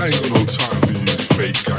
I ain't got no time for you fake guys.